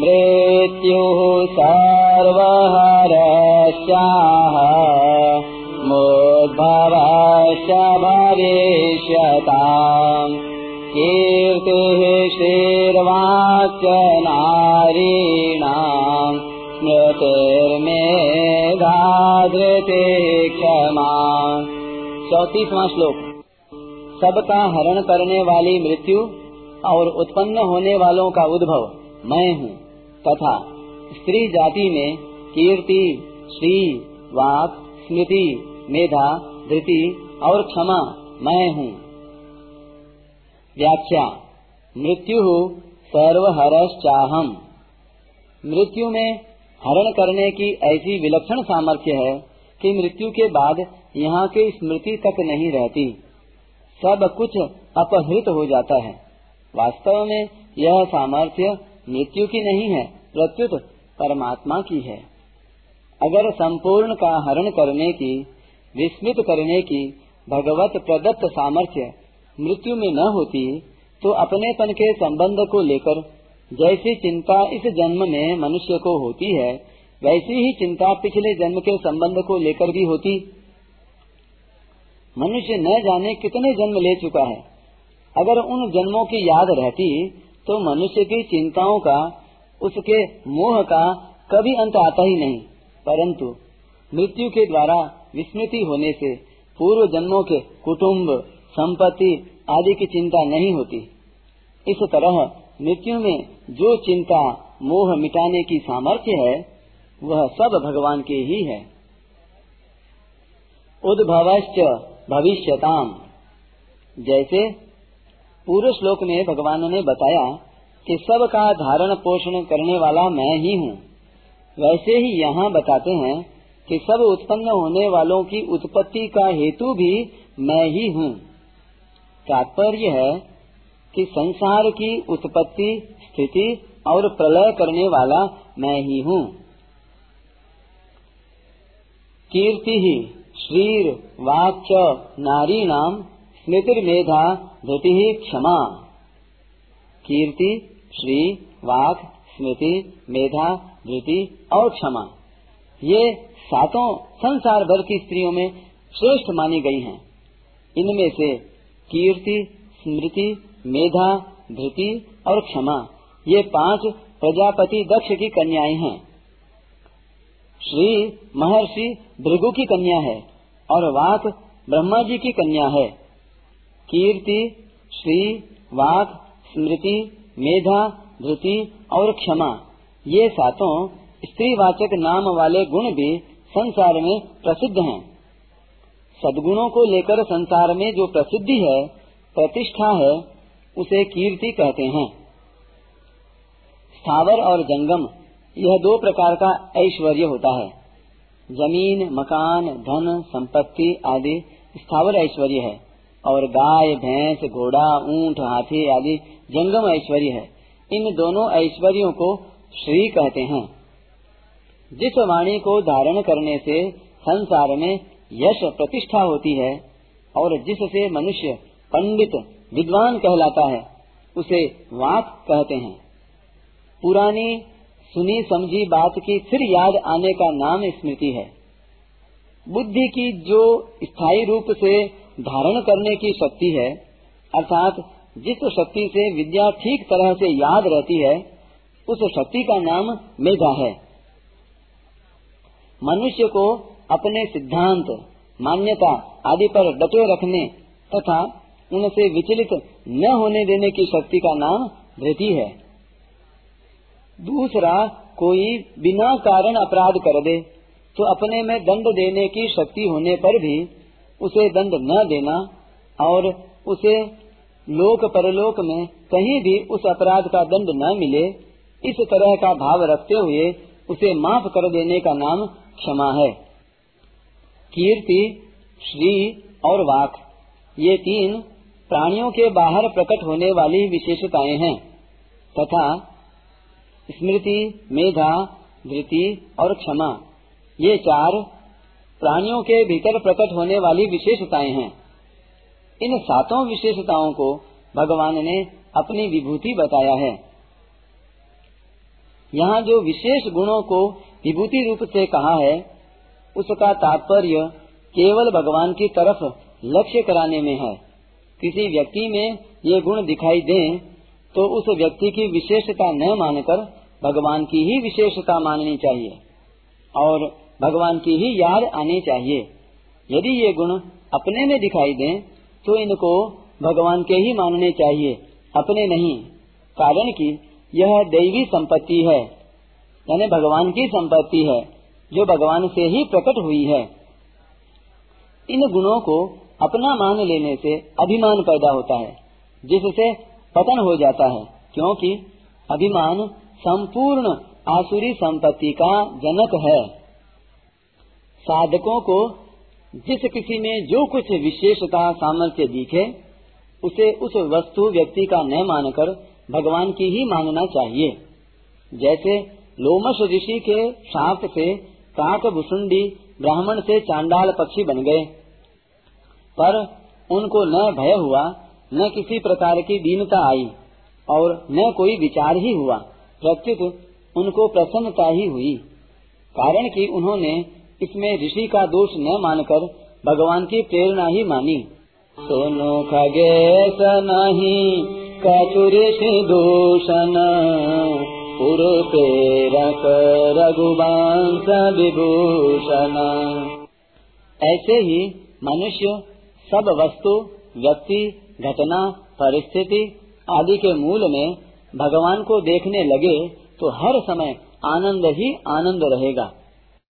मृत्युः सर्वहरस्याः मोद्भवश्च भविष्यताम् कीर्तिः श्रीर्वाच नारीणाम् स्मृतिर्मेधाधृति क्षमा चौतीसवां श्लोक। सबका हरण करने वाली मृत्यु और उत्पन्न होने वालों का उद्भव। मैं हूँ। तथा स्त्री जाति में कीर्ति, श्री वाक स्मृति, मेधा, धृति और क्षमा मैं हूँ। व्याख्या। मृत्यु सर्वहरश्चाहम। मृत्यु में हरण करने की ऐसी विलक्षण सामर्थ्य है कि मृत्यु के बाद यहाँ की स्मृति तक नहीं रहती। सब कुछ अपहृत हो जाता है। वास्तव में यह सामर्थ्य मृत्यु की नहीं है प्रत्युत परमात्मा की है। अगर संपूर्ण का हरण करने की, विस्मित करने की भगवत प्रदत्त सामर्थ्य मृत्यु में न होती तो अपने पन के संबंध को लेकर जैसी चिंता इस जन्म में मनुष्य को होती है, वैसी ही चिंता पिछले जन्म के संबंध को लेकर भी होती। मनुष्य न जाने कितने जन्म ले चुका है। अगर उन जन्मों की याद रहती तो मनुष्य की चिंताओं का, उसके मोह का कभी अंत आता ही नहीं। परंतु मृत्यु के द्वारा विस्मृति होने से पूर्व जन्मों के कुटुंब, संपत्ति आदि की चिंता नहीं होती। इस तरह मृत्यु में जो चिंता मोह मिटाने की सामर्थ्य है, वह सब भगवान के ही है। उद्भवश्च भविष्यताम। जैसे पूर्व श्लोक में भगवान ने बताया कि सब का धारण पोषण करने वाला मैं ही हूँ। वैसे ही यहाँ बताते हैं कि सब उत्पन्न होने वालों की उत्पत्ति का हेतु भी मैं ही हूँ। तात्पर्य है कि संसार की उत्पत्ति, स्थिति और प्रलय करने वाला मैं ही हूँ। कीर्ति ही श्रीर नारी नारीणाम स्मृतिर्मेधा धृति क्षमा। कीर्ति, श्री, वाक, स्मृति, मेधा धृति और क्षमा। ये सातों संसार भर की स्त्रियों में श्रेष्ठ मानी गई हैं। इनमें से कीर्ति, स्मृति, मेधा धृति और क्षमा, ये पाँच प्रजापति दक्ष की कन्याएँ हैं। श्री महर्षि भृगु की कन्या है और वाक ब्रह्मा जी की कन्या है। कीर्ति, श्री, वाक, स्मृति, मेधा, धृति और क्षमा। ये सातों स्त्रीवाचक नाम वाले गुण भी संसार में प्रसिद्ध हैं। सदगुणों को लेकर संसार में जो प्रसिद्धि है, प्रतिष्ठा है, उसे कीर्ति कहते हैं। स्थावर और जंगम, यह दो प्रकार का ऐश्वर्य होता है। ज़मीन, मकान, धन, संपत्ति आदि स्थावर ऐश्वर्य है। और गाय, भैंस, घोड़ा, ऊँट, हाथी आदि जंगम ऐश्वर्य है। इन दोनों ऐश्वर्यों को श्री कहते हैं। जिस वाणी को धारण करने से संसार में यश प्रतिष्ठा होती है और जिससे मनुष्य पंडित, विद्वान कहलाता है, उसे वाक कहते हैं। पुरानी सुनी समझी बात की फिर याद आने का नाम स्मृति है। बुद्धि की जो स्थायी रूप से धारण करने की शक्ति है, अर्थात जिस शक्ति से विद्या ठीक तरह से याद रहती है, उस शक्ति का नाम मेधा है। मनुष्य को अपने सिद्धांत, मान्यता आदि पर डटे रखने तथा उनसे विचलित न होने देने की शक्ति का नाम धृति है। दूसरा, कोई बिना कारण अपराध कर दे तो अपने में दंड देने की शक्ति होने पर भी उसे दंड न देना और उसे लोक परलोक में कहीं भी उस अपराध का दंड न मिले, इस तरह का भाव रखते हुए उसे माफ़ कर देने का नाम क्षमा है। कीर्ति, श्री और वाक, ये तीन प्राणियों के बाहर प्रकट होने वाली विशेषताएँ हैं, तथा स्मृति, मेधा, धृति और क्षमा, ये चार प्राणियों के भीतर प्रकट होने वाली विशेषताएँ हैं। इन सातों विशेषताओं को भगवान ने अपनी विभूति बताया है। यहाँ जो विशेष गुणों को विभूति रूप से कहा है, उसका तात्पर्य केवल भगवान की तरफ़ लक्ष्य कराने में है। किसी व्यक्ति में ये गुण दिखाई दें तो उस व्यक्ति की विशेषता न मानकर भगवान की ही विशेषता माननी चाहिए। और भगवान की ही याद आनी चाहिए। यदि ये गुण अपने में दिखाई दें तो इनको भगवान के ही मानने चाहिए, अपने नहीं। कारण कि यह दैवी संपत्ति है, यानी भगवान की संपत्ति है, जो भगवान से ही प्रकट हुई है। इन गुणों को अपना मान लेने से अभिमान पैदा होता है, जिससे पतन हो जाता है, क्योंकि अभिमान संपूर्ण आसुरी संपत्ति का जनक है। साधकों को जिस किसी में जो कुछ विशेषता सामर्थ्य दिखे, उसे उस वस्तु व्यक्ति का न मानकर भगवान की ही मानना चाहिए। जैसे लोमश ऋषि के शाप से काक भुसुंडी ब्राह्मण से चांडाल पक्षी बन गए। पर उनको न भय हुआ, न किसी प्रकार की दीनता आई और न कोई विचार ही हुआ। प्रत्युत उनको प्रसन्नता ही हुई। कारण कि उन्होंने इसमें ऋषि का दोष न मानकर भगवान की प्रेरणा ही मानी। सोनो खगेश नहीं कचुऋषि दूषण प्रेरक रघुवंश विभूषण। ऐसे ही मनुष्य सब वस्तु, व्यक्ति, घटना, परिस्थिति आदि के मूल में भगवान को देखने लगे तो हर समय आनंद ही आनंद रहेगा।